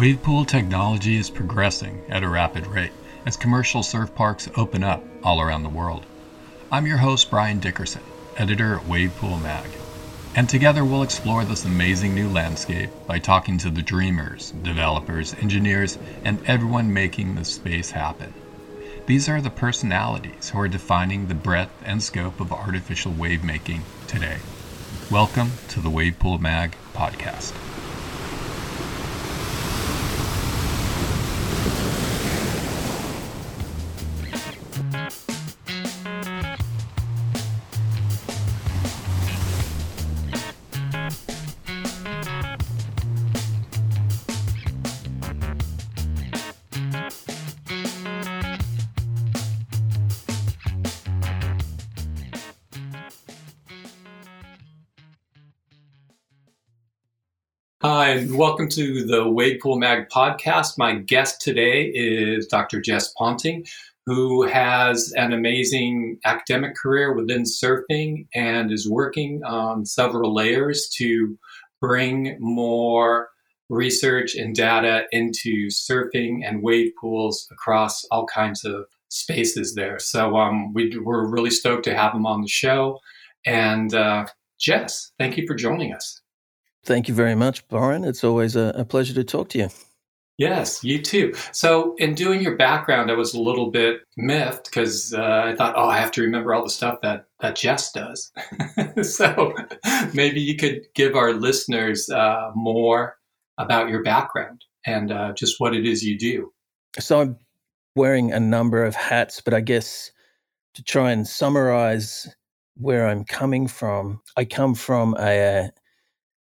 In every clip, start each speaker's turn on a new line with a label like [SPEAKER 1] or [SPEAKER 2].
[SPEAKER 1] Wave pool technology is progressing at a rapid rate as commercial surf parks open up all around the world. I'm your host, Brian Dickerson, editor at Wave Pool Mag. And together we'll explore this amazing new landscape by talking to the dreamers, developers, engineers, and everyone making the space happen. These are the personalities who are defining the breadth and scope of artificial wave making today. Welcome to the Wave Pool Mag podcast. Welcome to the Wave Pool Mag podcast. My guest today is Dr. Jess Ponting, who has an amazing academic career within surfing and is working on several layers to bring more research and data into surfing and wave pools across all kinds of spaces there. So um, we, are really stoked to have him on the show. And uh, Jess, thank you for joining us.
[SPEAKER 2] Thank you very much, Brian. It's always a, a pleasure to talk to you.
[SPEAKER 1] Yes, you too. So, in doing your background, I was a little bit miffed because uh, I thought, oh, I have to remember all the stuff that that Jess does. so, maybe you could give our listeners uh, more about your background and uh, just what it is you do.
[SPEAKER 2] So, I'm wearing a number of hats, but I guess to try and summarize where I'm coming from, I come from a,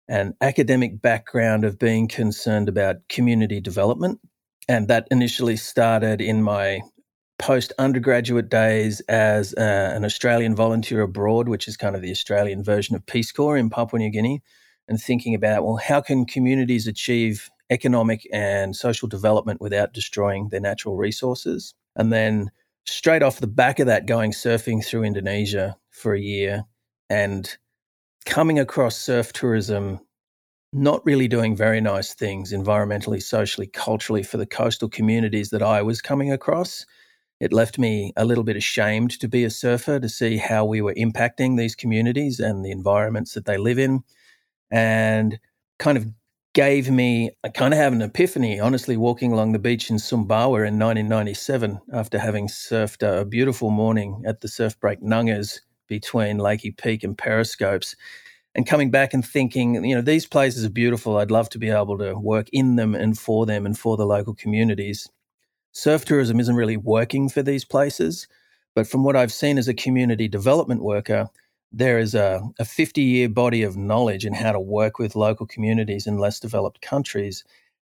[SPEAKER 2] an academic background of being concerned about community development. And that initially started in my post undergraduate days as uh, an Australian volunteer abroad, which is kind of the Australian version of Peace Corps in Papua New Guinea, and thinking about, well, how can communities achieve economic and social development without destroying their natural resources? And then straight off the back of that, going surfing through Indonesia for a year and coming across surf tourism not really doing very nice things environmentally, socially, culturally for the coastal communities that I was coming across. It left me a little bit ashamed to be a surfer, to see how we were impacting these communities and the environments that they live in, and kind of gave me I kind of have an epiphany, honestly, walking along the beach in Sumbawa in 1997 after having surfed a beautiful morning at the surf break Nungas between Lakey Peak and Periscopes and coming back and thinking, you know, these places are beautiful. I'd love to be able to work in them and for them and for the local communities. Surf tourism isn't really working for these places, but from what I've seen as a community development worker, there is a, a 50 year body of knowledge in how to work with local communities in less developed countries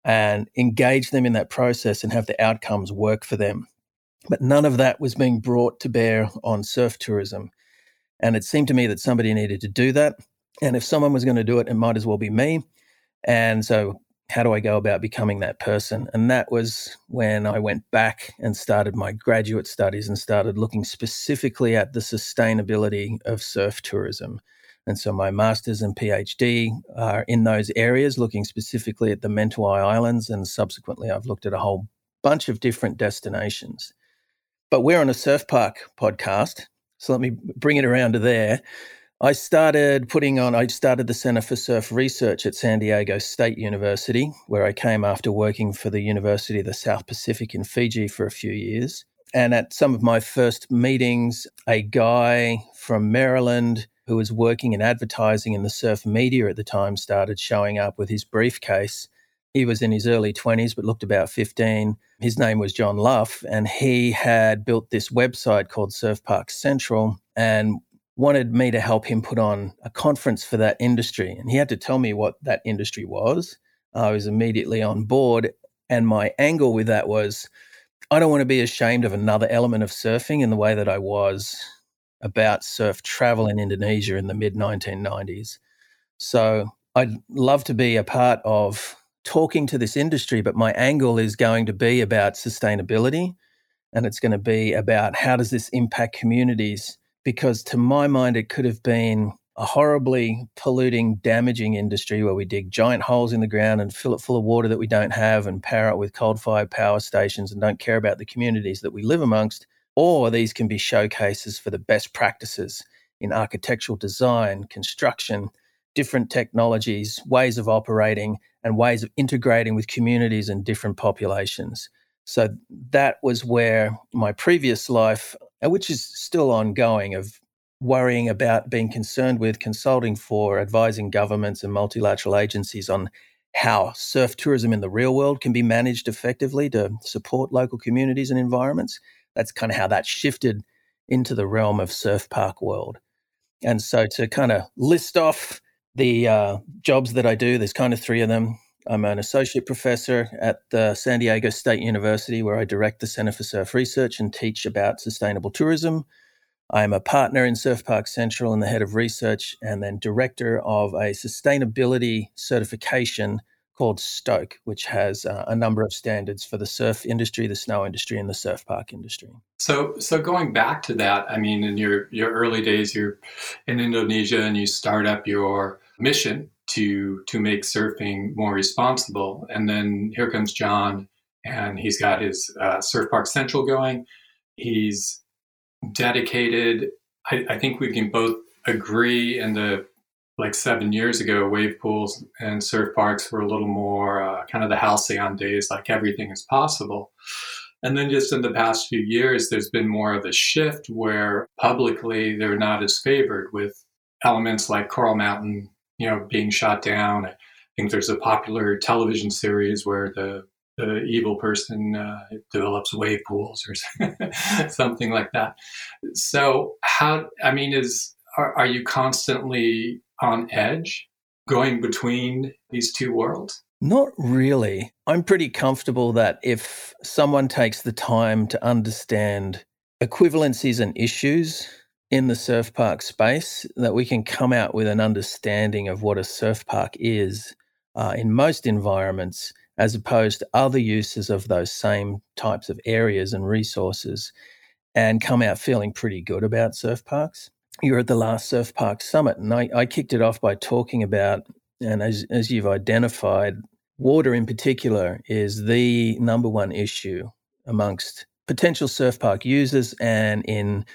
[SPEAKER 2] and engage them in that process and have the outcomes work for them. But none of that was being brought to bear on surf tourism. And it seemed to me that somebody needed to do that. And if someone was going to do it, it might as well be me. And so, how do I go about becoming that person? And that was when I went back and started my graduate studies and started looking specifically at the sustainability of surf tourism. And so, my master's and PhD are in those areas, looking specifically at the Mentawai Islands. And subsequently, I've looked at a whole bunch of different destinations. But we're on a surf park podcast. So, let me bring it around to there. I started putting on, I started the Center for Surf Research at San Diego State University, where I came after working for the University of the South Pacific in Fiji for a few years. And at some of my first meetings, a guy from Maryland who was working in advertising in the surf media at the time started showing up with his briefcase. He was in his early 20s, but looked about 15. His name was John Luff, and he had built this website called Surf Park Central. And wanted me to help him put on a conference for that industry. And he had to tell me what that industry was. I was immediately on board. And my angle with that was I don't want to be ashamed of another element of surfing in the way that I was about surf travel in Indonesia in the mid 1990s. So I'd love to be a part of talking to this industry, but my angle is going to be about sustainability and it's going to be about how does this impact communities because to my mind, it could have been a horribly polluting, damaging industry where we dig giant holes in the ground and fill it full of water that we don't have and power it with coal fired power stations and don't care about the communities that we live amongst. Or these can be showcases for the best practices in architectural design, construction, different technologies, ways of operating, and ways of integrating with communities and different populations. So that was where my previous life, uh, which is still ongoing, of worrying about being concerned with consulting for advising governments and multilateral agencies on how surf tourism in the real world can be managed effectively to support local communities and environments. That's kind of how that shifted into the realm of surf park world. And so to kind of list off the uh, jobs that I do, there's kind of three of them. I'm an associate professor at the San Diego State University, where I direct the Center for Surf Research and teach about sustainable tourism. I'm a partner in Surf Park Central and the head of research, and then director of a sustainability certification called Stoke, which has uh, a number of standards for the surf industry, the snow industry, and the surf park industry.
[SPEAKER 1] So, so going back to that, I mean, in your your early days, you're in Indonesia, and you start up your mission to to make surfing more responsible, and then here comes John, and he's got his uh, Surf Park Central going. He's dedicated. I, I think we can both agree in the like seven years ago, wave pools and surf parks were a little more uh, kind of the halcyon days, like everything is possible. And then just in the past few years, there's been more of a shift where publicly they're not as favored with elements like Coral Mountain, you know, being shot down. I think there's a popular television series where the the evil person uh, develops wave pools or something like that. So how I mean is are, are you constantly on edge going between these two worlds?
[SPEAKER 2] Not really. I'm pretty comfortable that if someone takes the time to understand equivalencies and issues in the surf park space, that we can come out with an understanding of what a surf park is uh, in most environments as opposed to other uses of those same types of areas and resources and come out feeling pretty good about surf parks. You're at the last Surf Park Summit, and I, I kicked it off by talking about, and as, as you've identified, water in particular is the number one issue amongst potential surf park users and in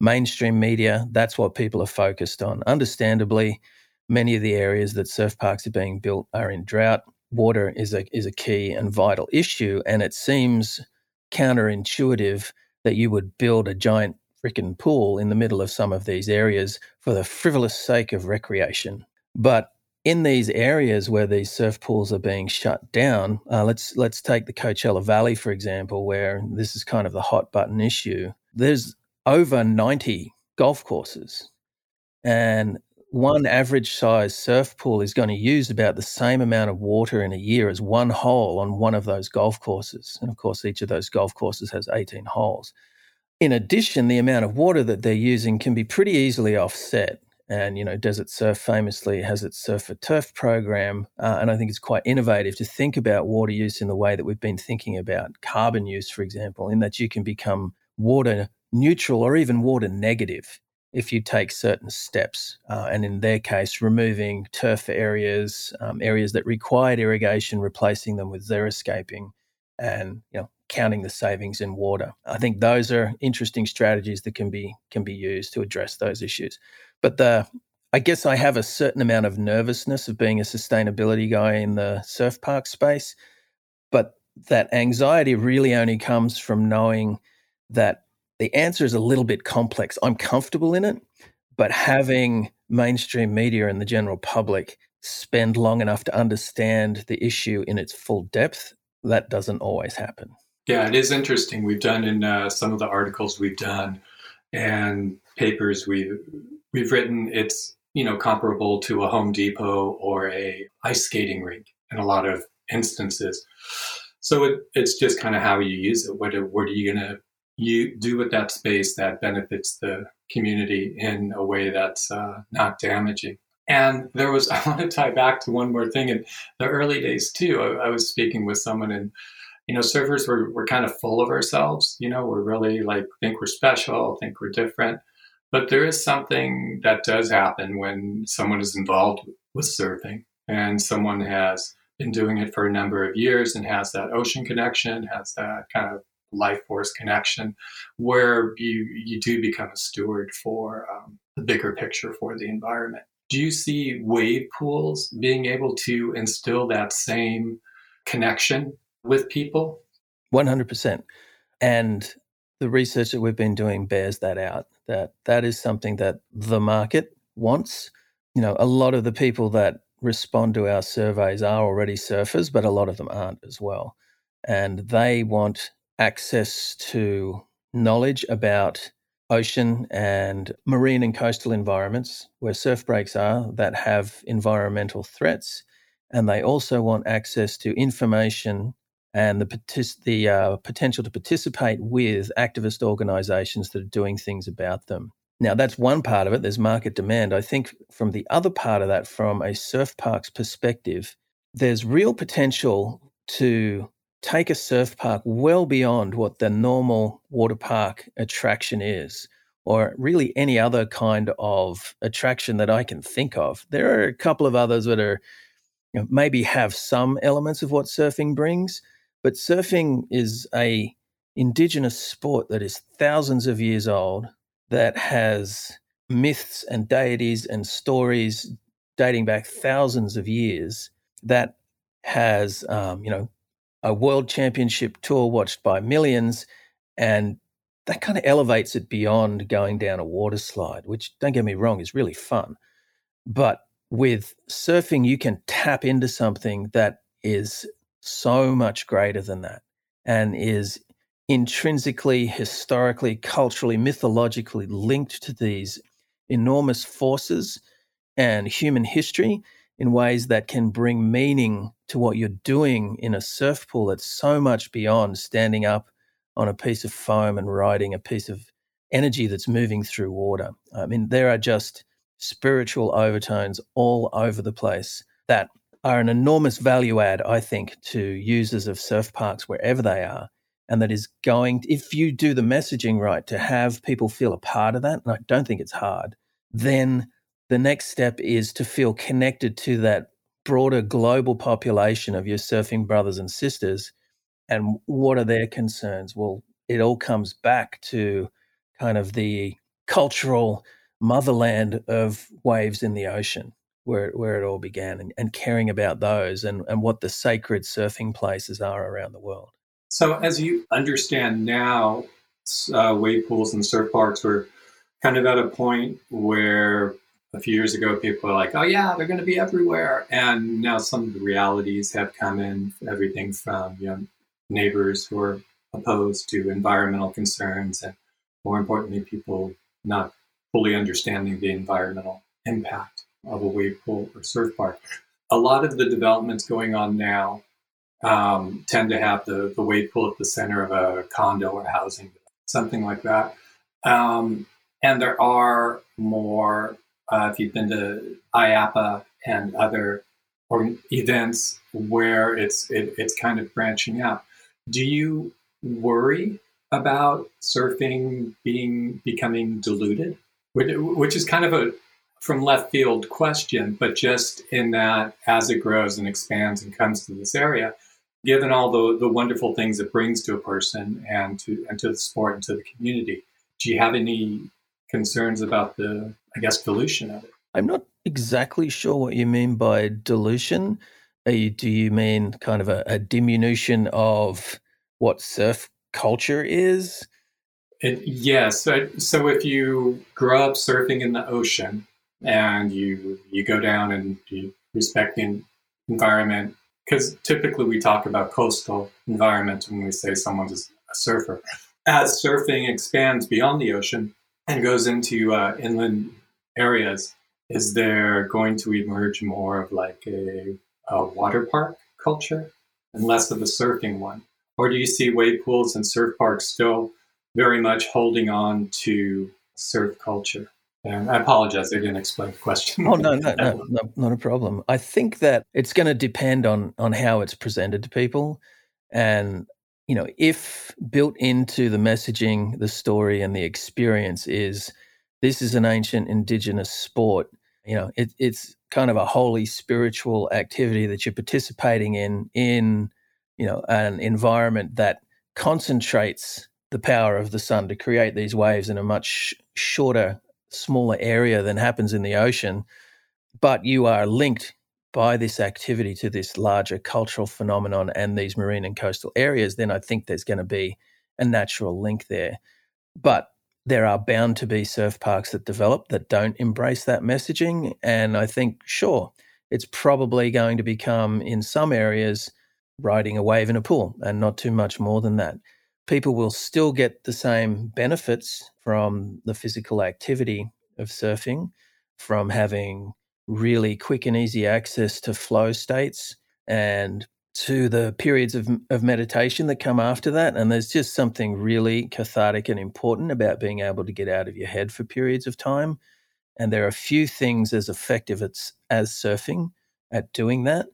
[SPEAKER 2] mainstream media. That's what people are focused on. Understandably, many of the areas that surf parks are being built are in drought water is a is a key and vital issue, and it seems counterintuitive that you would build a giant freaking pool in the middle of some of these areas for the frivolous sake of recreation. But in these areas where these surf pools are being shut down, uh, let's let's take the Coachella Valley for example, where this is kind of the hot button issue. There's over 90 golf courses, and one average size surf pool is going to use about the same amount of water in a year as one hole on one of those golf courses. And of course, each of those golf courses has 18 holes. In addition, the amount of water that they're using can be pretty easily offset. And, you know, Desert Surf famously has its Surf for Turf program. Uh, and I think it's quite innovative to think about water use in the way that we've been thinking about carbon use, for example, in that you can become water neutral or even water negative if you take certain steps. Uh, and in their case, removing turf areas, um, areas that required irrigation, replacing them with xeriscaping, and you know, counting the savings in water. I think those are interesting strategies that can be can be used to address those issues. But the I guess I have a certain amount of nervousness of being a sustainability guy in the surf park space, but that anxiety really only comes from knowing that the answer is a little bit complex. I'm comfortable in it, but having mainstream media and the general public spend long enough to understand the issue in its full depth, that doesn't always happen.
[SPEAKER 1] Yeah, it is interesting. We've done in uh, some of the articles we've done and papers we've we've written. It's you know comparable to a Home Depot or a ice skating rink in a lot of instances. So it, it's just kind of how you use it. What, what are you going to you do with that space that benefits the community in a way that's uh, not damaging. And there was, I want to tie back to one more thing. In the early days, too, I, I was speaking with someone, and, you know, surfers were, were kind of full of ourselves. You know, we're really like, think we're special, think we're different. But there is something that does happen when someone is involved with surfing and someone has been doing it for a number of years and has that ocean connection, has that kind of life force connection, where you you do become a steward for um, the bigger picture for the environment. Do you see wave pools being able to instill that same connection with people?
[SPEAKER 2] One hundred percent, and the research that we've been doing bears that out. That that is something that the market wants. You know, a lot of the people that respond to our surveys are already surfers, but a lot of them aren't as well. And they want access to knowledge about ocean and marine and coastal environments where surf breaks are that have environmental threats. And they also want access to information and the, the uh, potential to participate with activist organizations that are doing things about them. Now, that's one part of it. There's market demand. I think from the other part of that, from a surf park's perspective, there's real potential to take a surf park well beyond what the normal water park attraction is, or really any other kind of attraction that I can think of. There are a couple of others that are you know, maybe have some elements of what surfing brings, but surfing is a indigenous sport that is thousands of years old that has myths and deities and stories dating back thousands of years that has um, you know a world championship tour watched by millions and that kind of elevates it beyond going down a water slide which don't get me wrong is really fun. But with surfing you can tap into something that is so much greater than that and is intrinsically, historically, culturally, mythologically linked to these enormous forces and human history in ways that can bring meaning to what you're doing in a surf pool that's so much beyond standing up on a piece of foam and riding a piece of energy that's moving through water. I mean, there are just spiritual overtones all over the place that are an enormous value add, I think, to users of surf parks wherever they are and that is going if you do the messaging right to have people feel a part of that and i don't think it's hard then the next step is to feel connected to that broader global population of your surfing brothers and sisters and what are their concerns? Well it all comes back to kind of the cultural motherland of waves in the ocean where, where it all began and, and caring about those and, and what the sacred surfing places are around the world.
[SPEAKER 1] So, as you understand now, uh, wave pools and surf parks were kind of at a point where a few years ago people were like, oh, yeah, they're going to be everywhere. And now some of the realities have come in, everything from you know, neighbors who are opposed to environmental concerns, and more importantly, people not fully understanding the environmental impact of a wave pool or surf park. A lot of the developments going on now um, tend to have the, the wave pool at the center of a condo or housing, something like that. Um, and there are more, uh, if you've been to IAAPA and other or events where it's it, it's kind of branching out. Do you worry about surfing being becoming diluted, which is kind of a from left field question, but just in that as it grows and expands and comes to this area, given all the, the wonderful things it brings to a person and to and to the sport and to the community, do you have any concerns about the I guess dilution of it?
[SPEAKER 2] I'm not exactly sure what you mean by dilution. You, do you mean kind of a, a diminution of what surf culture is?
[SPEAKER 1] It, yes. So, so if you grow up surfing in the ocean and you you go down and you respect the environment because typically we talk about coastal environment when we say someone's a surfer. As surfing expands beyond the ocean and goes into uh, inland areas, is there going to emerge more of like a, a water park culture and less of a surfing one? Or do you see wave pools and surf parks still very much holding on to surf culture? And I apologize, I didn't explain the question.
[SPEAKER 2] Oh no, no, no, no, not a problem. I think that it's going to depend on on how it's presented to people, and you know, if built into the messaging, the story, and the experience is this is an ancient indigenous sport. You know, it, it's kind of a holy spiritual activity that you're participating in in you know an environment that concentrates the power of the sun to create these waves in a much shorter, smaller area than happens in the ocean. But you are linked by this activity to this larger cultural phenomenon and these marine and coastal areas, then I think there's going to be a natural link there. But there are bound to be surf parks that develop that don't embrace that messaging. And I think, sure, it's probably going to become in some areas riding a wave in a pool and not too much more than that. People will still get the same benefits from the physical activity of surfing, from having really quick and easy access to flow states and to the periods of, of meditation that come after that. And there's just something really cathartic and important about being able to get out of your head for periods of time. And there are few things as effective as, as surfing at doing that.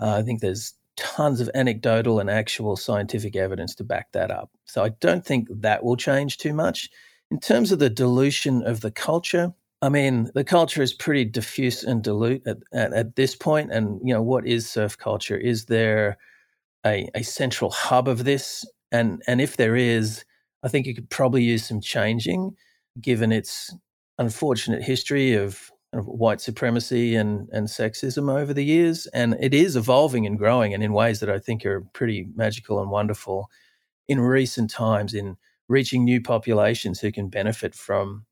[SPEAKER 2] Uh, I think there's tons of anecdotal and actual scientific evidence to back that up. So I don't think that will change too much. In terms of the dilution of the culture, I mean, the culture is pretty diffuse and dilute at, at, at, this point. And, you know, what is surf culture? Is there a, a central hub of this? And, and if there is, I think you could probably use some changing given its unfortunate history of, of white supremacy and, and sexism over the years. And it is evolving and growing and in ways that I think are pretty magical and wonderful in recent times in reaching new populations who can benefit from,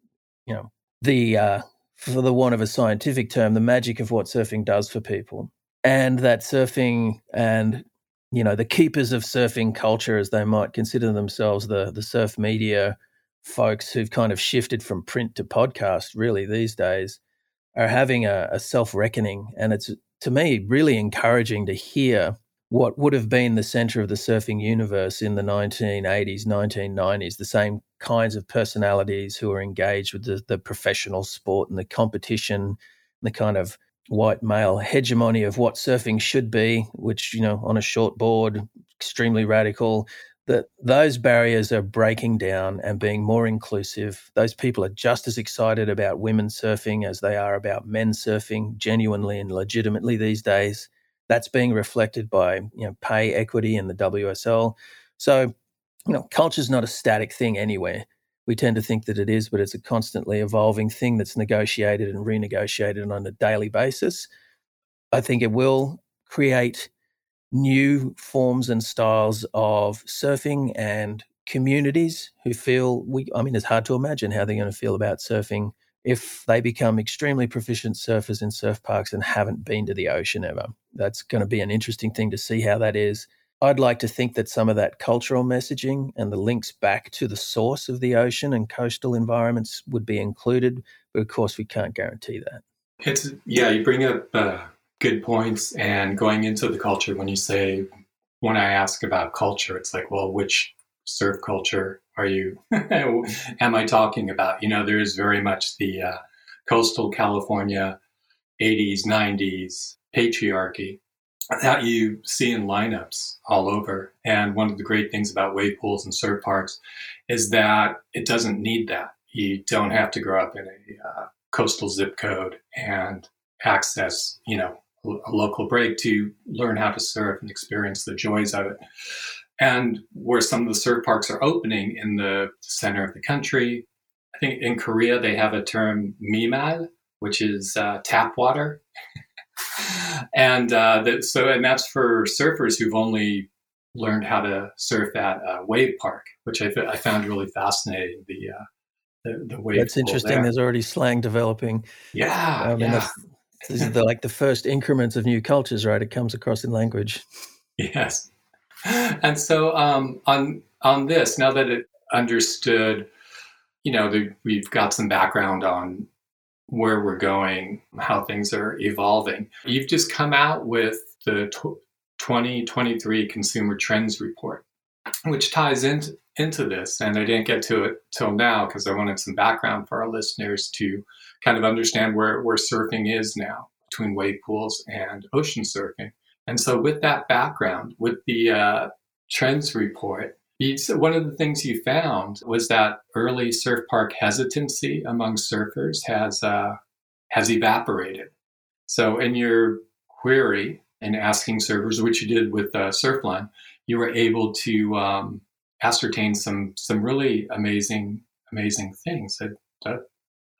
[SPEAKER 2] you know, the uh, for the want of a scientific term, the magic of what surfing does for people, and that surfing and you know the keepers of surfing culture, as they might consider themselves, the the surf media folks who've kind of shifted from print to podcast, really these days, are having a, a self reckoning, and it's to me really encouraging to hear what would have been the center of the surfing universe in the 1980s, 1990s, the same kinds of personalities who are engaged with the, the professional sport and the competition, the kind of white male hegemony of what surfing should be, which, you know, on a short board, extremely radical, that those barriers are breaking down and being more inclusive. Those people are just as excited about women surfing as they are about men surfing, genuinely and legitimately these days. That's being reflected by you know pay equity in the WSL. So, you know, culture is not a static thing anywhere. We tend to think that it is, but it's a constantly evolving thing that's negotiated and renegotiated on a daily basis. I think it will create new forms and styles of surfing and communities who feel we I mean it's hard to imagine how they're going to feel about surfing if they become extremely proficient surfers in surf parks and haven't been to the ocean ever. That's going to be an interesting thing to see how that is. I'd like to think that some of that cultural messaging and the links back to the source of the ocean and coastal environments would be included, but of course we can't guarantee that.
[SPEAKER 1] It's yeah, you bring up uh, good points, and going into the culture when you say when I ask about culture, it's like, well, which surf culture are you am I talking about? You know, there is very much the uh, coastal California 80s, 90s patriarchy that you see in lineups all over. And one of the great things about wave pools and surf parks is that it doesn't need that. You don't have to grow up in a uh, coastal zip code and access, you know, a local break to learn how to surf and experience the joys of it. And where some of the surf parks are opening in the center of the country, I think in Korea they have a term mimal, which is uh, tap water. and uh, that, so, and that's for surfers who've only learned how to surf at a wave park, which I, I found really fascinating. The uh, the, the wave.
[SPEAKER 2] That's interesting. There. There's already slang developing.
[SPEAKER 1] Yeah, I mean, yeah.
[SPEAKER 2] These are the, like the first increments of new cultures, right? It comes across in language.
[SPEAKER 1] Yes and so um, on on this, now that it understood, you know, the, we've got some background on where we're going, how things are evolving. You've just come out with the 2023 Consumer Trends Report, which ties into into this. And I didn't get to it till now because I wanted some background for our listeners to kind of understand where, where surfing is now between wave pools and ocean surfing. And so, with that background, with the uh, trends report, one of the things you found was that early surf park hesitancy among surfers has uh, has evaporated. So, in your query and asking surfers, which you did with uh, Surfline, you were able to um, ascertain some some really amazing amazing things. That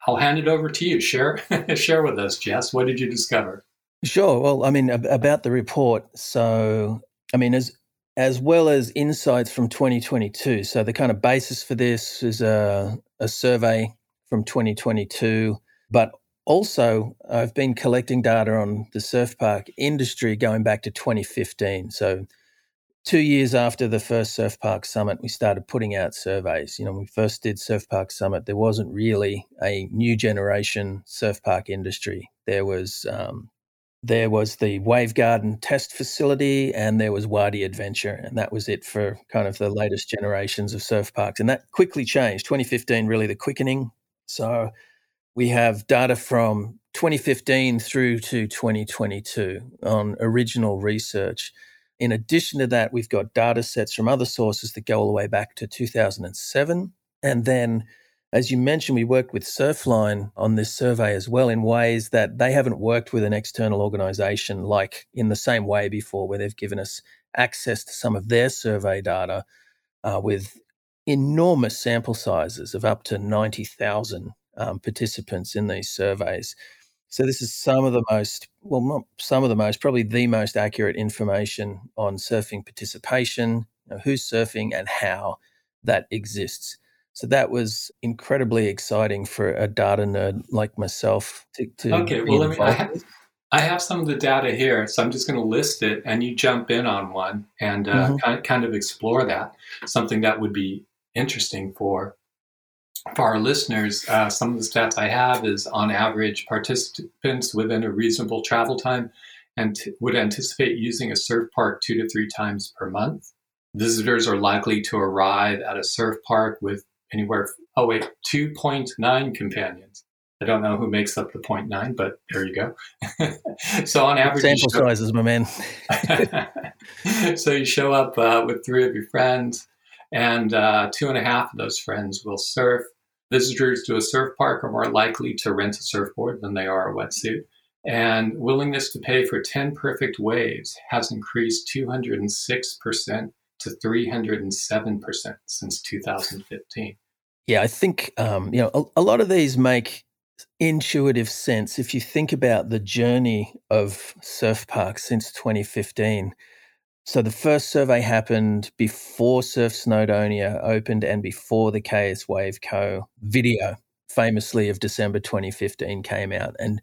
[SPEAKER 1] I'll hand it over to you. Share share with us, Jess. What did you discover?
[SPEAKER 2] Sure. Well, I mean, about the report. So, I mean, as as well as insights from 2022. So, the kind of basis for this is a, a survey from 2022, but also I've been collecting data on the surf park industry going back to 2015. So, two years after the first Surf Park Summit, we started putting out surveys. You know, when we first did Surf Park Summit, there wasn't really a new generation surf park industry. There was um, there was the Wavegarden test facility, and there was Wadi Adventure, and that was it for kind of the latest generations of surf parks. And that quickly changed. 2015, really the quickening. So we have data from 2015 through to 2022 on original research. In addition to that, we've got data sets from other sources that go all the way back to 2007. And then, as you mentioned, we worked with Surfline on this survey as well in ways that they haven't worked with an external organization like in the same way before, where they've given us access to some of their survey data uh, with enormous sample sizes of up to 90,000 um, participants in these surveys. So this is some of the most, well, not some of the most, probably the most accurate information on surfing participation, you know, who's surfing and how that exists. So that was incredibly exciting for a data nerd like myself to, to
[SPEAKER 1] Okay, well, let me, I have, I have, some of the data here, so I'm just going to list it and you jump in on one and uh, mm-hmm. kind, kind of explore that, something that would be interesting for for our listeners, uh, some of the stats I have is on average, participants within a reasonable travel time and t- would anticipate using a surf park two to three times per month. Visitors are likely to arrive at a surf park with anywhere, oh wait, 2.9 companions. I don't know who makes up the 0.9, but there you go. so on average,
[SPEAKER 2] sample show- sizes, my man.
[SPEAKER 1] so you show up uh, with three of your friends, and uh, two and a half of those friends will surf. Visitors to a surf park are more likely to rent a surfboard than they are a wetsuit. And willingness to pay for 10 perfect waves has increased 206% to 307% since 2015.
[SPEAKER 2] Yeah, I think um, you know a, a lot of these make intuitive sense if you think about the journey of surf parks since 2015 so the first survey happened before Surf Snowdonia opened and before the KS Wave Co. video, famously of December 2015, came out and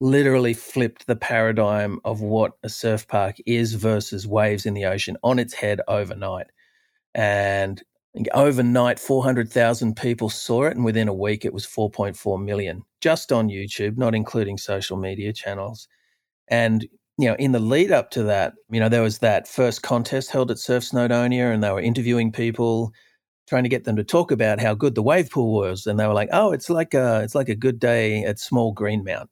[SPEAKER 2] literally flipped the paradigm of what a surf park is versus waves in the ocean on its head overnight. And overnight, 400,000 people saw it, and within a week, it was 4.4 million just on YouTube, not including social media channels. And you know, in the lead up to that, you know, there was that first contest held at Surf Snowdonia and they were interviewing people, trying to get them to talk about how good the wave pool was. And they were like, oh, it's like a, it's like a good day at Small Greenmount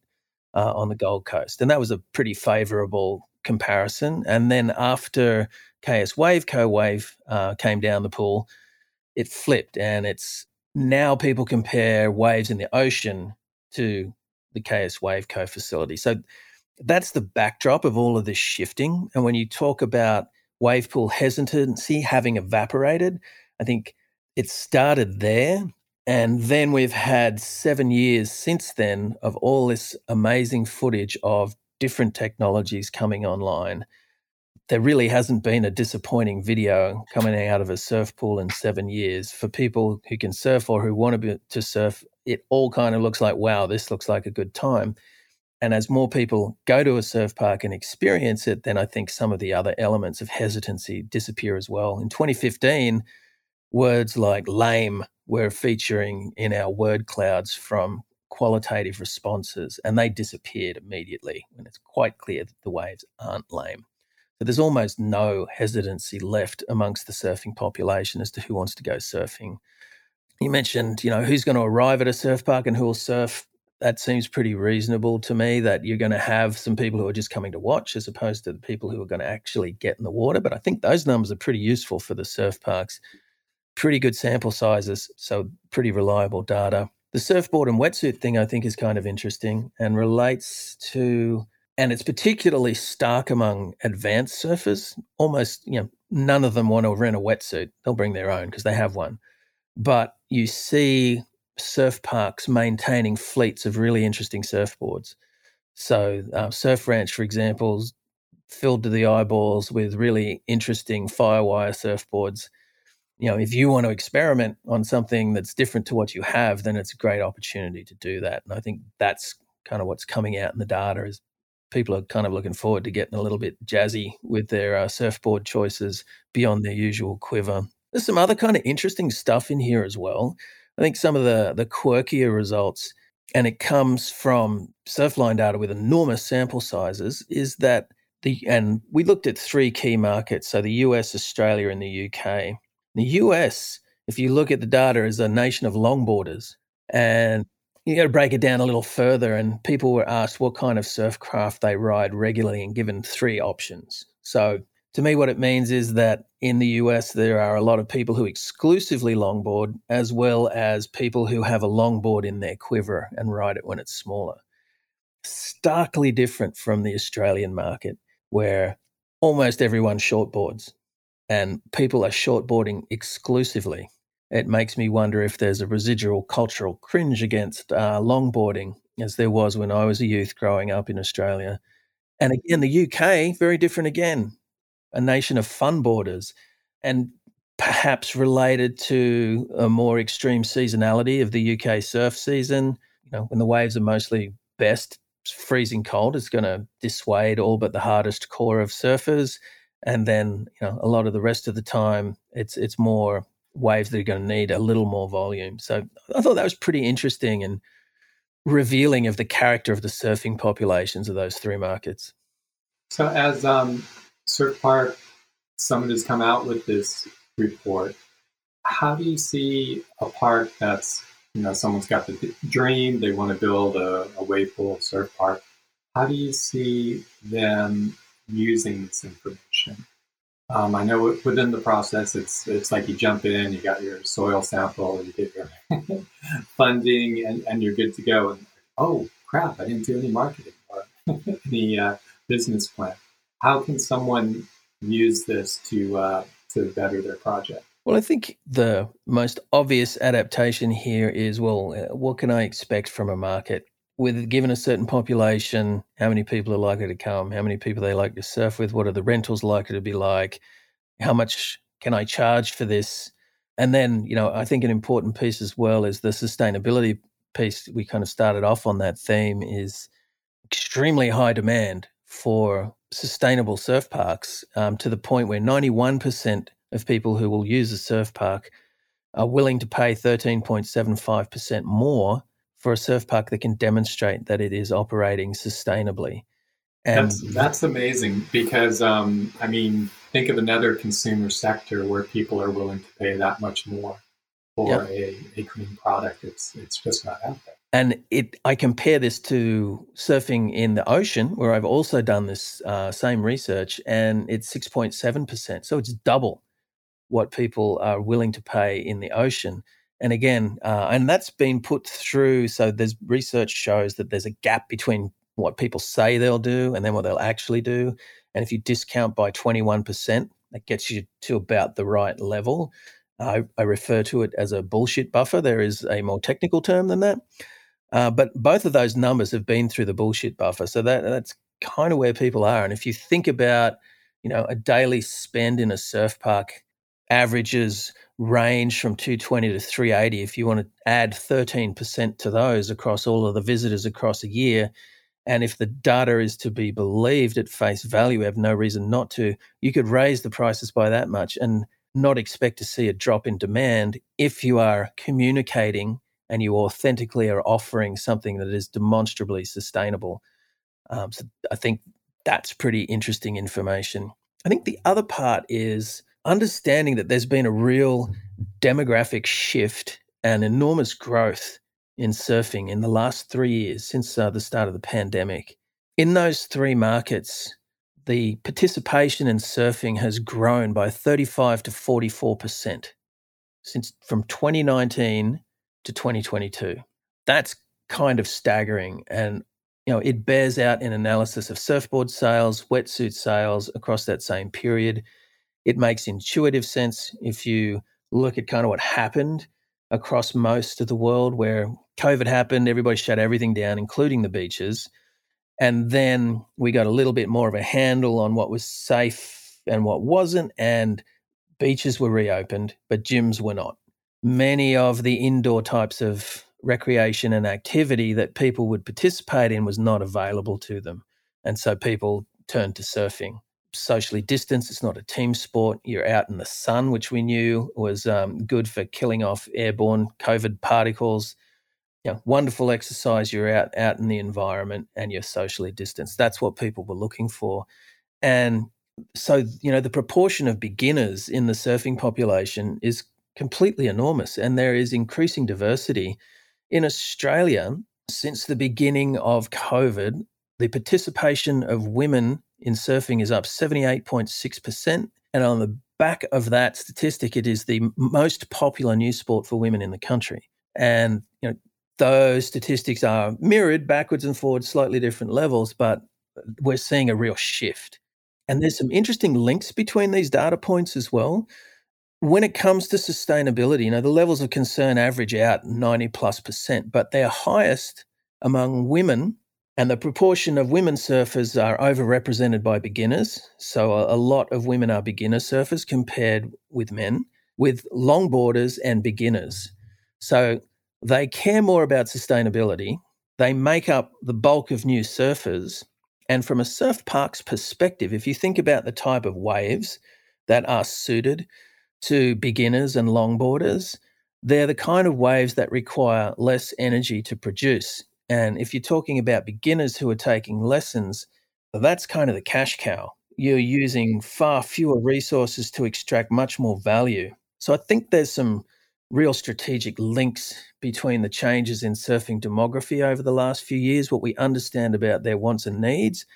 [SPEAKER 2] uh, on the Gold Coast. And that was a pretty favorable comparison. And then after KS Wave Co Wave uh, came down the pool, it flipped and it's now people compare waves in the ocean to the KS Wave Co facility. So that's the backdrop of all of this shifting. And when you talk about wave pool hesitancy having evaporated, I think it started there. And then we've had seven years since then of all this amazing footage of different technologies coming online. There really hasn't been a disappointing video coming out of a surf pool in seven years. For people who can surf or who want to, be, to surf, it all kind of looks like, wow, this looks like a good time. And as more people go to a surf park and experience it, then I think some of the other elements of hesitancy disappear as well. In 2015, words like lame were featuring in our word clouds from qualitative responses, and they disappeared immediately when it's quite clear that the waves aren't lame. So there's almost no hesitancy left amongst the surfing population as to who wants to go surfing. You mentioned, you know, who's going to arrive at a surf park and who will surf that seems pretty reasonable to me that you're going to have some people who are just coming to watch as opposed to the people who are going to actually get in the water. But I think those numbers are pretty useful for the surf parks. Pretty good sample sizes, so pretty reliable data. The surfboard and wetsuit thing I think is kind of interesting and relates to, and it's particularly stark among advanced surfers. Almost, you know, none of them want to rent a wetsuit. They'll bring their own because they have one. But you see surf parks maintaining fleets of really interesting surfboards. So, uh, Surf Ranch, for example, is filled to the eyeballs with really interesting firewire surfboards. You know, if you want to experiment on something that's different to what you have, then it's a great opportunity to do that. And I think that's kind of what's coming out in the data is people are kind of looking forward to getting a little bit jazzy with their uh, surfboard choices beyond their usual quiver. There's some other kind of interesting stuff in here as well. I think some of the the quirkier results, and it comes from Surfline data with enormous sample sizes, is that the and we looked at three key markets, so the US, Australia, and the UK. The US, if you look at the data, is a nation of longboarders, and you got to break it down a little further. And people were asked what kind of surf craft they ride regularly, and given three options. So to me, what it means is that in the US, there are a lot of people who exclusively longboard, as well as people who have a longboard in their quiver and ride it when it's smaller. Starkly different from the Australian market, where almost everyone shortboards and people are shortboarding exclusively. It makes me wonder if there's a residual cultural cringe against uh, longboarding, as there was when I was a youth growing up in Australia. And again, the UK, very different again a nation of fun boarders and perhaps related to a more extreme seasonality of the UK surf season. You know, when the waves are mostly best, freezing cold is going to dissuade all but the hardest core of surfers. And then, you know, a lot of the rest of the time, it's it's more waves that are going to need a little more volume. So I thought that was pretty interesting and revealing of the character of the surfing populations of those three markets.
[SPEAKER 1] So as um, Surf Park Summit has come out with this report. How do you see a park that's, you know, someone's got the dream, they want to build a, a wave pool surf park. How do you see them using this information? Um, I know within the process, it's it's like you jump in, you got your soil sample, you get your funding, and, and you're good to go. And oh crap, I didn't do any marketing or any uh, business plan how can someone use this to uh, to better their project?
[SPEAKER 2] Well, I think the most obvious adaptation here is well, uh, what can I expect from a market? With given a certain population, how many people are likely to come? How many people they like to surf with? What are the rentals likely to be like? How much can I charge for this? And then, you know, I think an important piece as well is the sustainability piece. We kind of started off on that theme is extremely high demand for sustainable surf parks um, to the point where 91% of people who will use a surf park are willing to pay 13.75% more for a surf park that can demonstrate that it is operating sustainably.
[SPEAKER 1] And that's, that's amazing because, um, I mean, think of another consumer sector where people are willing to pay that much more for yep. a, a green product. It's, it's just not out there.
[SPEAKER 2] And it, I compare this to surfing in the ocean, where I've also done this uh, same research, and it's 6.7%. So it's double what people are willing to pay in the ocean. And again, uh, and that's been put through. So there's research shows that there's a gap between what people say they'll do and then what they'll actually do. And if you discount by 21%, that gets you to about the right level. I, I refer to it as a bullshit buffer. There is a more technical term than that. Uh, but both of those numbers have been through the bullshit buffer. So that that's kind of where people are. And if you think about, you know, a daily spend in a surf park averages range from 220 to 380. If you want to add 13% to those across all of the visitors across a year, and if the data is to be believed at face value, we have no reason not to, you could raise the prices by that much and not expect to see a drop in demand if you are communicating and you authentically are offering something that is demonstrably sustainable. Um, so I think that's pretty interesting information. I think the other part is understanding that there's been a real demographic shift and enormous growth in surfing in the last three years since uh, the start of the pandemic. In those three markets, the participation in surfing has grown by 35 to 44% since from 2019 to 2022. That's kind of staggering and you know it bears out in analysis of surfboard sales, wetsuit sales across that same period. It makes intuitive sense if you look at kind of what happened across most of the world where COVID happened, everybody shut everything down, including the beaches. And then we got a little bit more of a handle on what was safe and what wasn't. And beaches were reopened, but gyms were not. Many of the indoor types of recreation and activity that people would participate in was not available to them. And so people turned to surfing. Socially distanced, it's not a team sport. You're out in the sun, which we knew was um, good for killing off airborne COVID particles you know, wonderful exercise. You're out out in the environment and you're socially distanced. That's what people were looking for, and so you know the proportion of beginners in the surfing population is completely enormous, and there is increasing diversity in Australia since the beginning of COVID. The participation of women in surfing is up 78.6%. And on the back of that statistic, it is the most popular new sport for women in the country. And you know, those statistics are mirrored backwards and forwards, slightly different levels, but we're seeing a real shift. And there's some interesting links between these data points as well. When it comes to sustainability, you know, the levels of concern average out 90 plus percent, but they're highest among women, and the proportion of women surfers are overrepresented by beginners. So a, lot of women are beginner surfers compared with men, with longboarders and beginners. So they care more about sustainability. They make up the bulk of new surfers. And from a surf park's perspective, if you think about the type of waves that are suited to beginners and longboarders, they're the kind of waves that require less energy to produce. And if you're talking about beginners who are taking lessons, that's kind of the cash cow. You're using far fewer resources to extract much more value. So I think there's some real strategic links between the changes in surfing demography over the last few years, what we understand about their wants and needs,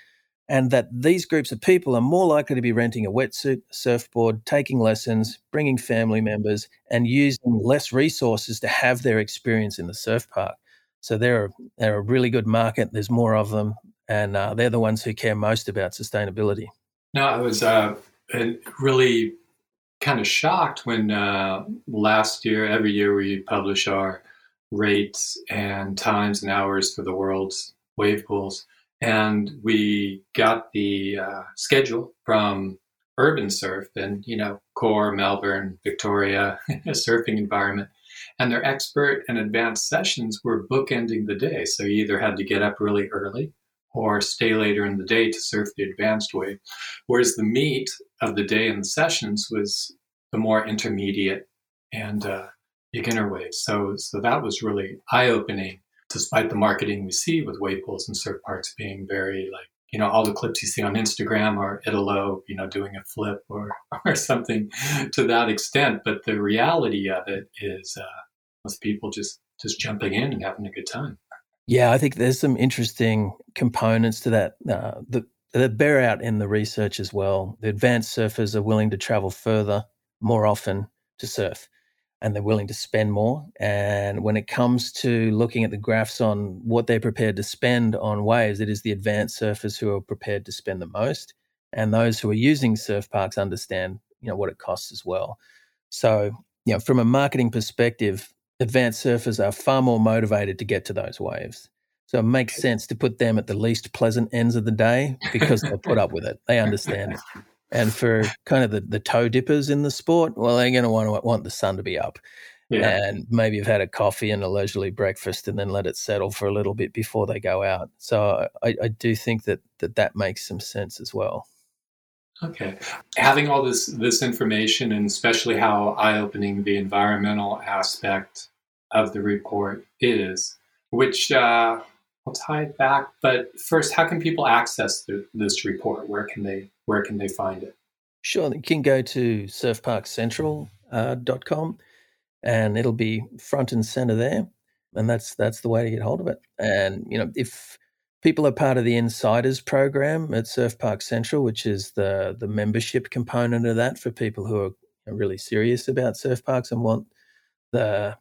[SPEAKER 2] and that these groups of people are more likely to be renting a wetsuit, surfboard, taking lessons, bringing family members, and using less resources to have their experience in the surf park. So they're, they're a really good market. There's more of them, and uh, they're the ones who care most about sustainability.
[SPEAKER 1] No, I was uh, really kind of shocked when uh, last year, every year we publish our rates and times and hours for the world's wave pools. And we got the uh, schedule from Urban Surf and, you know, core, Melbourne, Victoria, surfing environment. And their expert and advanced sessions were bookending the day. So you either had to get up really early or stay later in the day to surf the advanced wave. Whereas the meat of the day and the sessions was the more intermediate and uh, beginner waves. So, so that was really eye opening, despite the marketing we see with wave pools and surf parks being very like, you know, all the clips you see on Instagram are Italo, you know, doing a flip or, or something to that extent. But the reality of it is uh, most people just, just jumping in and having a good time.
[SPEAKER 2] Yeah, I think there's some interesting components to that uh, that, that bear out in the research as well. The advanced surfers are willing to travel further more often to surf and they're willing to spend more. And when it comes to looking at the graphs on what they're prepared to spend on waves, it is the advanced surfers who are prepared to spend the most. And those who are using surf parks understand, you know, what it costs as well. So, you know, from a marketing perspective, advanced surfers are far more motivated to get to those waves. So it makes sense to put them at the least pleasant ends of the day because they'll put up with it. They understand it. And for kind of the, the toe dippers in the sport, well, they're going to want to want the sun to be up. Yeah. And maybe have had a coffee and a leisurely breakfast and then let it settle for a little bit before they go out. So I, I do think that, that that makes some sense as well.
[SPEAKER 1] Okay. Having all this this information and especially how eye-opening the environmental aspect of the report is, which uh, I'll tie it back. But first, how can people access the, this report? Where can they Where can they find it?
[SPEAKER 2] Sure, you can go to surfparkcentral.com uh, and it'll be front and center there. and that's that's the way to get hold of it. And you know, if people are part of the insiders program at Surf Park Central, which is the the membership component of that for people who are really serious about surf parks and want the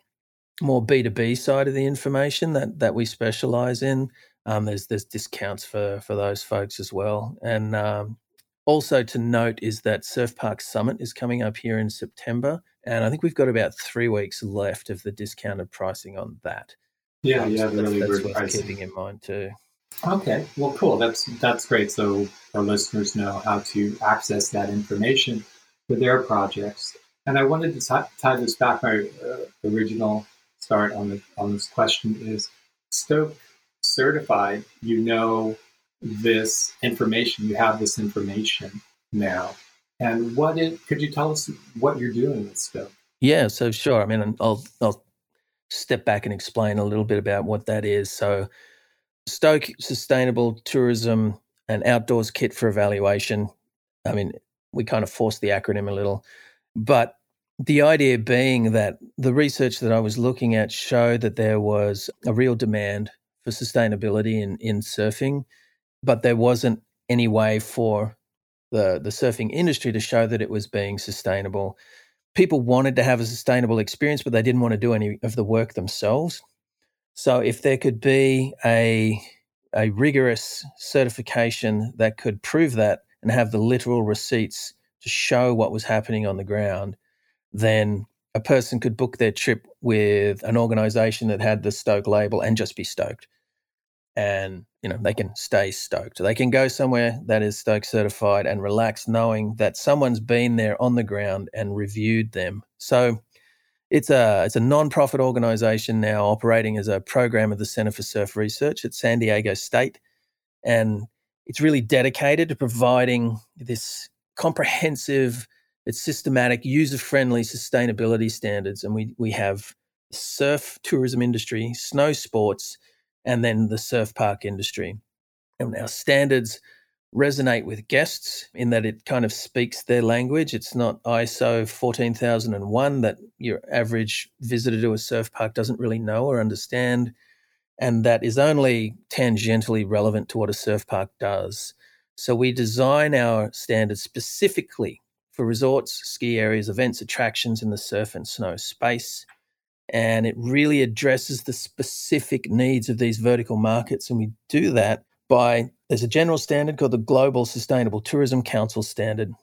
[SPEAKER 2] more B two B side of the information that that we specialize in. Um, there's there's discounts for for those folks as well, and um, also to note is that Surf Park Summit is coming up here in September, and I think we've got about three weeks left of the discounted pricing on that.
[SPEAKER 1] Yeah, um, yeah, so really
[SPEAKER 2] that's, that's worth keeping in mind too.
[SPEAKER 1] Okay, well, cool. That's that's great. So our listeners know how to access that information for their projects. And I wanted to tie, tie this back. My uh, original start on the on this question is Stoke certified. You know this information. You have this information now. And what it could you tell us what you're doing with Stoke?
[SPEAKER 2] Yeah, so sure. I mean, I'll I'll step back and explain a little bit about what that is. So Stoke Sustainable Tourism and Outdoors Kit for Evaluation. I mean, we kind of forced the acronym a little, but the idea being that the research that I was looking at showed that there was a real demand for sustainability in, in surfing, but there wasn't any way for the, the surfing industry to show that it was being sustainable. People wanted to have a sustainable experience, but they didn't want to do any of the work themselves. So if there could be a a rigorous certification that could prove that and have the literal receipts to show what was happening on the ground, then a person could book their trip with an organization that had the Stoke label and just be stoked. And, you know, they mm-hmm. can stay stoked. They can go somewhere that is Stoke certified and relax knowing that someone's been there on the ground and reviewed them. So it's a it's a non-profit organization now operating as a program of the Center for Surf Research at San Diego State, and it's really dedicated to providing this comprehensive, it's systematic, user-friendly sustainability standards. And we we have surf tourism industry, snow sports, and then the surf park industry. And our standards resonate with guests in that it kind of speaks their language. It's not ISO 14001 that your average visitor to a surf park doesn't really know or understand, and that is only tangentially relevant to what a surf park does. So we design our standards specifically for resorts, ski areas, events, attractions in the surf and snow space. And it really addresses the specific needs of these vertical markets. And we do that by there's a general standard called the Global Sustainable Tourism Council Standard.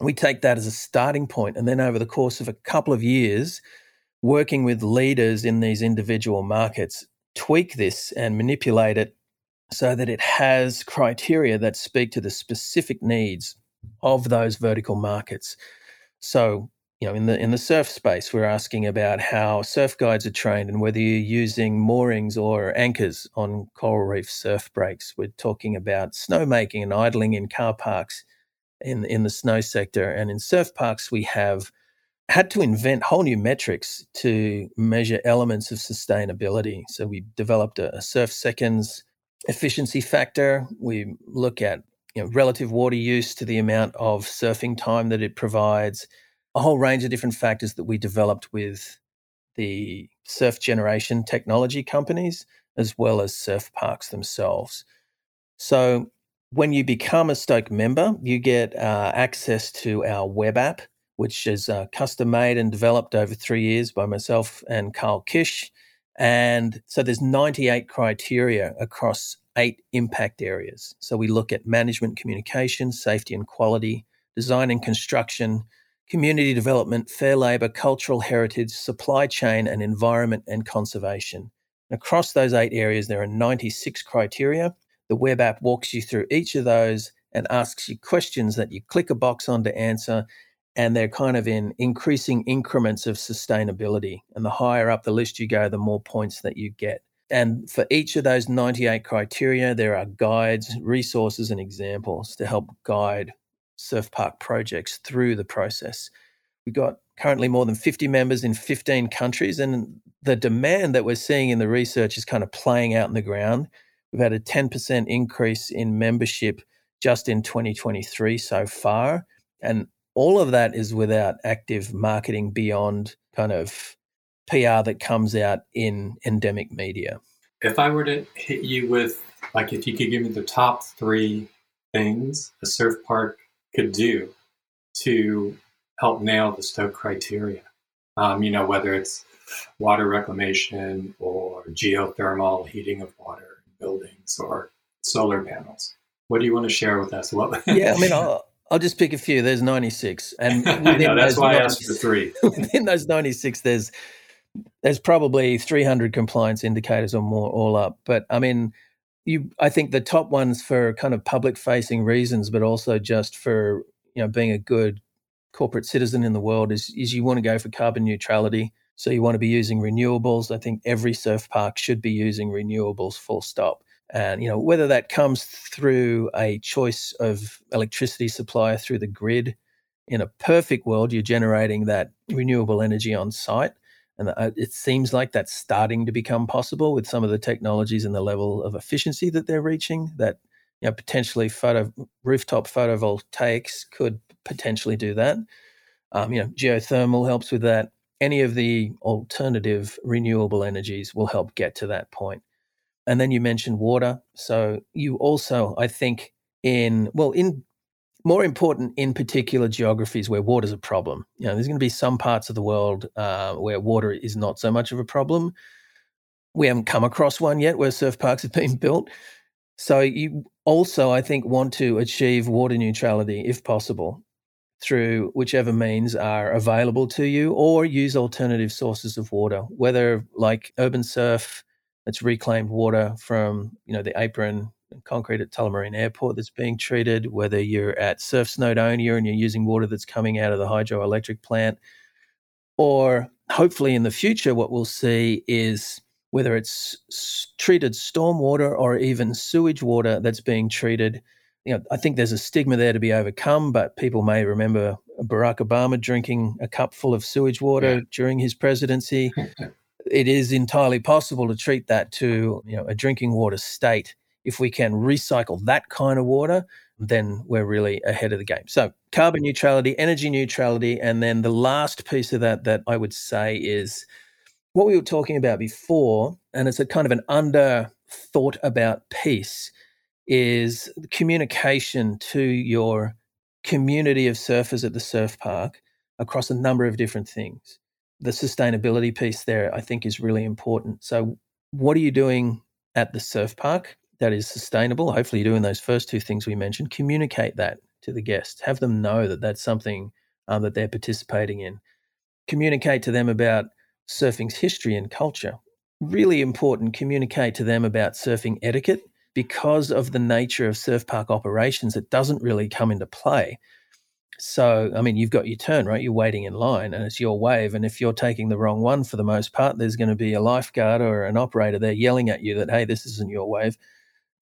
[SPEAKER 2] We take that as a starting point, and then over the course of a couple of years, working with leaders in these individual markets, tweak this and manipulate it so that it has criteria that speak to the specific needs of those vertical markets. So you know, in the in the surf space, we're asking about how surf guides are trained and whether you're using moorings or anchors on coral reef surf breaks. We're talking about snowmaking and idling in car parks in in the snow sector, and in surf parks, we have had to invent whole new metrics to measure elements of sustainability. So we developed a, a surf seconds efficiency factor. We look at you know, relative water use to the amount of surfing time that it provides a whole range of different factors that we developed with the surf generation technology companies as well as surf parks themselves. So when you become a Stoke member, you get uh, access to our web app, which is uh, custom made and developed over three years by myself and Carl Kish. And so there's 98 criteria across eight impact areas. So we look at management, communication, safety and quality, design and construction, community development, fair labour, cultural heritage, supply chain, and environment and conservation. across those eight areas, there are 96 criteria. The web app walks you through each of those and asks you questions that you click a box on to answer. And they're kind of in increasing increments of sustainability. And the higher up the list you go, the more points that you get. And for each of those 98 criteria, there are guides, resources, and examples to help guide surf park projects through the process. We've got currently more than 50 members in 15 countries, and the demand that we're seeing in the research is kind of playing out in the ground. We've had a 10% increase in membership just in 2023 so far. And all of that is without active marketing beyond kind of PR that comes out in endemic media.
[SPEAKER 1] If I were to hit you with, like, if you could give me the top three things a surf park could do to help nail the Stoke criteria, um, you know, whether it's water reclamation or geothermal heating of water buildings or solar panels. What do you want to share with us? What?
[SPEAKER 2] yeah, I mean, I'll, I'll just pick a few. There's 96, and
[SPEAKER 1] know, that's why 90, I asked for three.
[SPEAKER 2] within those 96, there's there's probably 300 compliance indicators or more all up. But I mean, you, I think the top ones for kind of public facing reasons, but also just for you know being a good corporate citizen in the world is is you want to go for carbon neutrality. So you want to be using renewables. I think every surf park should be using renewables full stop. And you know whether that comes through a choice of electricity supply through the grid. In a perfect world, you're generating that renewable energy on site, and uh, it seems like that's starting to become possible with some of the technologies and the level of efficiency that they're reaching. That you know potentially photo rooftop photovoltaics could potentially do that. Um, you know, geothermal helps with that. Any of the alternative renewable energies will help get to that point. And then you mentioned water. So you also, I think, in well, in more important in particular geographies where water is a problem. You know, there's going to be some parts of the world uh, where water is not so much of a problem. We haven't come across one yet where surf parks have been built. So you also, I think, want to achieve water neutrality if possible through whichever means are available to you or use alternative sources of water, whether like urban surf, that's reclaimed water from, you know, the apron concrete at Tullamarine Airport that's being treated, whether you're at Surf Snowdonia and you're using water that's coming out of the hydroelectric plant, or hopefully in the future, what we'll see is whether it's treated stormwater or even sewage water that's being treated you know, I think there's a stigma there to be overcome, but people may remember Barack Obama drinking a cup full of sewage water yeah. during his presidency. it is entirely possible to treat that to you know a drinking water state. If we can recycle that kind of water, then we're really ahead of the game. So carbon neutrality, energy neutrality, and then the last piece of that that I would say is what we were talking about before, and it's a kind of an under thought about piece is communication to your community of surfers at the surf park across a number of different things. The sustainability piece there, I think, is really important. So, what are you doing at the surf park that is sustainable? Hopefully, doing those first two things we mentioned. Communicate that to the guests, have them know that that's something um, that they're participating in. Communicate to them about surfing's history and culture. Really important, communicate to them about surfing etiquette because of the nature of surf park operations, it doesn't really come into play. So, I mean, you've got your turn, right? You're waiting in line and it's your wave. And if you're taking the wrong one for the most part, there's going to be a lifeguard or an operator there yelling at you that, hey, this isn't your wave.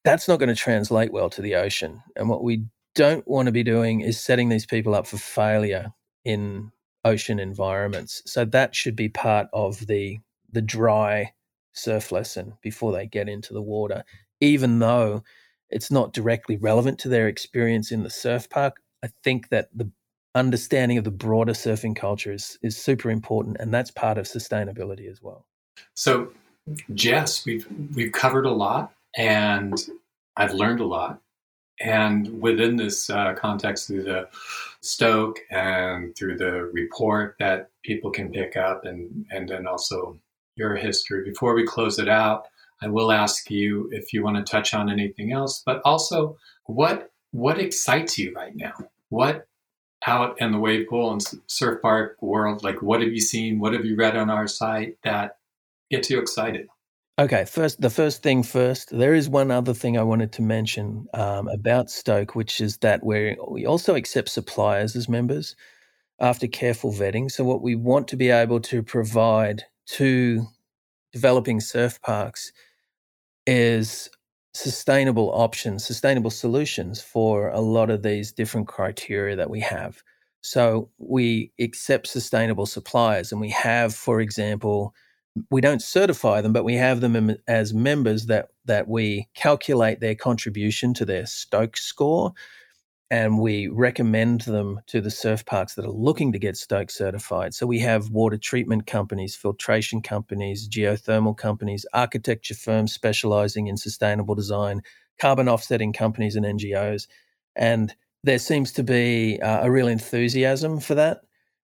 [SPEAKER 2] That's not going to translate well to the ocean. And what we don't want to be doing is setting these people up for failure in ocean environments. So that should be part of the the dry surf lesson before they get into the water even though it's not directly relevant to their experience in the surf park, I think that the understanding of the broader surfing culture is, is super important, and that's part of sustainability as well.
[SPEAKER 1] So, Jess, we've we've covered a lot, and I've learned a lot. And within this uh, context, through the Stoke and through the report that people can pick up, and and then also your history. Before we close it out, I will ask you if you want to touch on anything else, but also what what excites you right now? What out in the wave pool and surf park world, like what have you seen? What have you read on our site that gets you excited?
[SPEAKER 2] Okay, first the first thing first. There is one other thing I wanted to mention um, about Stoke, which is that we we also accept suppliers as members after careful vetting. So what we want to be able to provide to developing surf parks is sustainable options, sustainable solutions for a lot of these different criteria that we have. So we accept sustainable suppliers, and we have, for example, we don't certify them, but we have them as members that that we calculate their contribution to their Stoke score, and we recommend them to the surf parks that are looking to get Stoke certified. So we have water treatment companies, filtration companies, geothermal companies, architecture firms specializing in sustainable design, carbon offsetting companies, and NGOs. And there seems to be uh, a real enthusiasm for that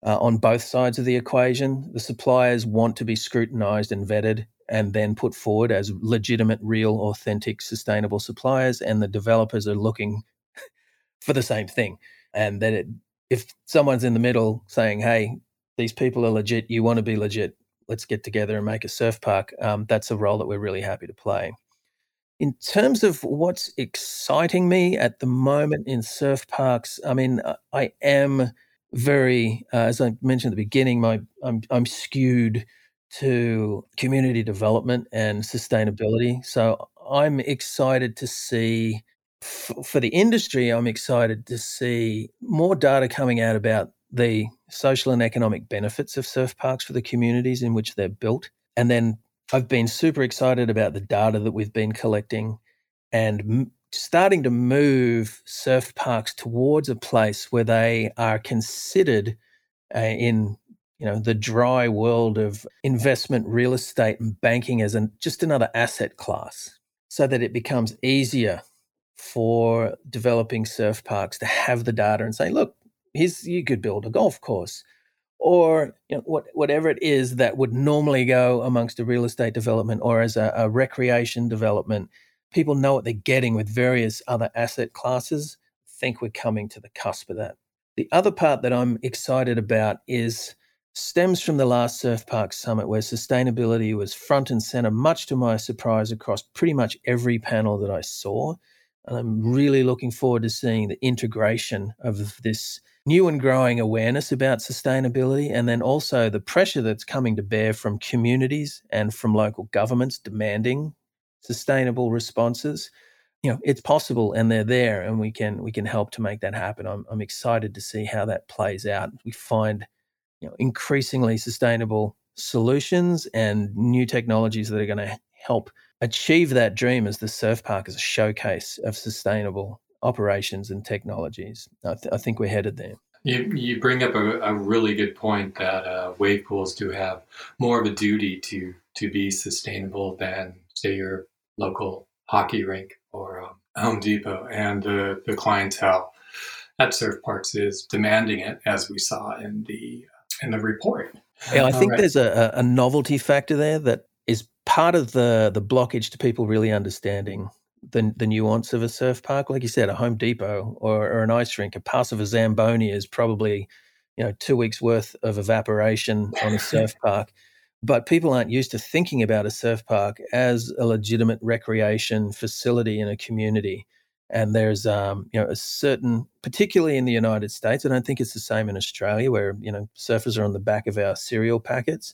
[SPEAKER 2] uh, on both sides of the equation. The suppliers want to be scrutinized and vetted and then put forward as legitimate, real, authentic, sustainable suppliers. And the developers are looking for the same thing. And that it, if someone's in the middle saying, hey, these people are legit, you want to be legit, let's get together and make a surf park, um, that's a role that we're really happy to play. In terms of what's exciting me at the moment in surf parks, I mean, I am very, uh, as I mentioned at the beginning, my I'm, I'm skewed to community development and sustainability. So I'm excited to see f- for the industry, I'm excited to see more data coming out about the social and economic benefits of surf parks for the communities in which they're built. And then I've been super excited about the data that we've been collecting and starting to move surf parks towards a place where they are considered uh, in you know the dry world of investment real estate and banking as an, just another asset class so that it becomes easier for developing surf parks to have the data and say look here's you could build a golf course or you know, what, whatever it is that would normally go amongst a real estate development or as a, a recreation development people know what they're getting with various other asset classes I think we're coming to the cusp of that the other part that i'm excited about is stems from the last Surf Park Summit, where sustainability was front and center, much to my surprise, across pretty much every panel that I saw. And I'm really looking forward to seeing the integration of this new and growing awareness about sustainability, and then also the pressure that's coming to bear from communities and from local governments demanding sustainable responses. You know, it's possible, and they're there, and we can we can help to make that happen. I'm, I'm excited to see how that plays out. We find you know, increasingly sustainable solutions and new technologies that are going to help achieve that dream as the surf park is a showcase of sustainable operations and technologies. I, th- I think we're headed there.
[SPEAKER 1] You, you bring up a, a really good point that uh, wave pools do have more of a duty to to be sustainable than say your local hockey rink or um, Home Depot, and the the clientele at surf parks is demanding it, as we saw in the in the report.
[SPEAKER 2] Yeah, I think right. there's a, a novelty factor there that is part of the the blockage to people really understanding the the nuance of a surf park. Like you said, a Home Depot or, or an ice rink, a pass of a Zamboni is probably you know two weeks worth of evaporation on a surf park. But people aren't used to thinking about a surf park as a legitimate recreation facility in a community. And there's um, you know a certain particularly in the united states i don't think it's the same in australia where you know surfers are on the back of our cereal packets.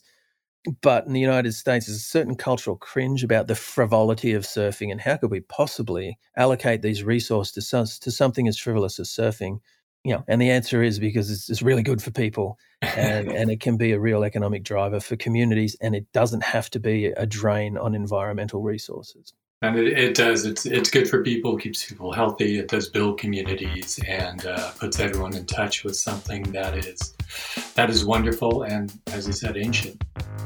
[SPEAKER 2] But in the united states there's a certain cultural cringe about the frivolity of surfing and how could we possibly allocate these resources to, to something as frivolous as surfing? You know and the answer is because it's, it's really good for people and, and it can be a real economic driver for communities and it doesn't have to be a drain on environmental resources
[SPEAKER 1] and it, it, does. It's it's good for people, keeps people healthy. It does build communities and uh, puts everyone in touch with something that is that is wonderful and, as you said, ancient,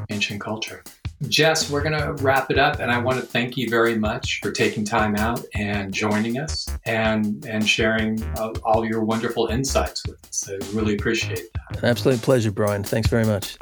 [SPEAKER 1] ancient culture. Jess, we're going to wrap it up, and I want to thank you very much for taking time out and joining us and and sharing uh, all your wonderful insights with us. I really appreciate that.
[SPEAKER 2] An absolute pleasure, Brian. Thanks very much.